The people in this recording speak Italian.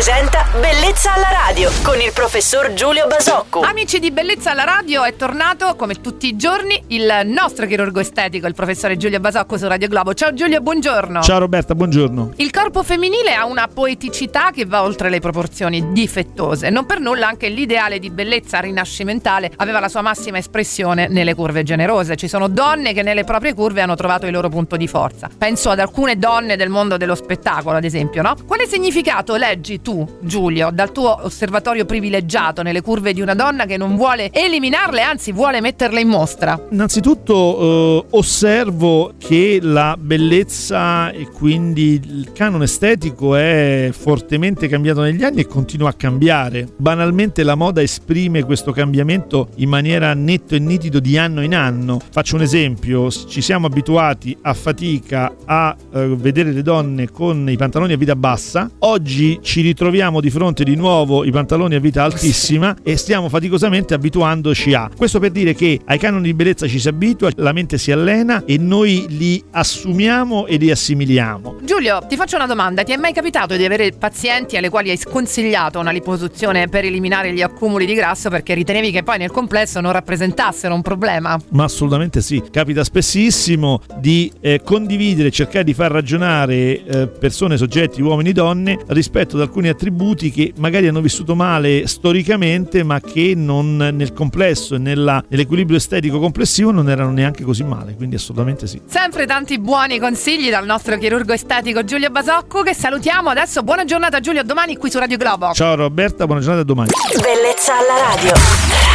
presenta Bellezza alla radio con il professor Giulio Basocco. Amici di Bellezza alla radio, è tornato come tutti i giorni il nostro chirurgo estetico, il professore Giulio Basocco su Radio Globo. Ciao Giulio, buongiorno. Ciao Roberta, buongiorno. Il corpo femminile ha una poeticità che va oltre le proporzioni difettose. Non per nulla anche l'ideale di bellezza rinascimentale aveva la sua massima espressione nelle curve generose. Ci sono donne che nelle proprie curve hanno trovato il loro punto di forza. Penso ad alcune donne del mondo dello spettacolo, ad esempio, no? Quale significato leggi tu, Giulio, dal tuo osservatorio privilegiato nelle curve di una donna che non vuole eliminarle, anzi vuole metterle in mostra? Innanzitutto eh, osservo che la bellezza e quindi il canone estetico è fortemente cambiato negli anni e continua a cambiare. Banalmente la moda esprime questo cambiamento in maniera netto e nitido di anno in anno. Faccio un esempio, ci siamo abituati a fatica a eh, vedere le donne con i pantaloni a vita bassa, oggi ci ritroviamo di fronte di nuovo i pantaloni a vita altissima e stiamo faticosamente abituandoci a. Questo per dire che ai canoni di bellezza ci si abitua, la mente si allena e noi li assumiamo e li assimiliamo. Giulio, ti faccio una domanda. Ti è mai capitato di avere pazienti alle quali hai sconsigliato una liposuzione per eliminare gli accumuli di grasso perché ritenevi che poi nel complesso non rappresentassero un problema? Ma assolutamente sì, capita spessissimo di eh, condividere, cercare di far ragionare eh, persone, soggetti, uomini, donne rispetto ad alcuni attributi che magari hanno vissuto male storicamente ma che non nel complesso e nell'equilibrio estetico complessivo non erano neanche così male, quindi assolutamente sì. Sempre tanti buoni consigli dal nostro chirurgo estetico Giulio Basocco che salutiamo adesso. Buona giornata Giulio, a domani qui su Radio Globo. Ciao Roberta, buona giornata a domani. Bellezza alla radio.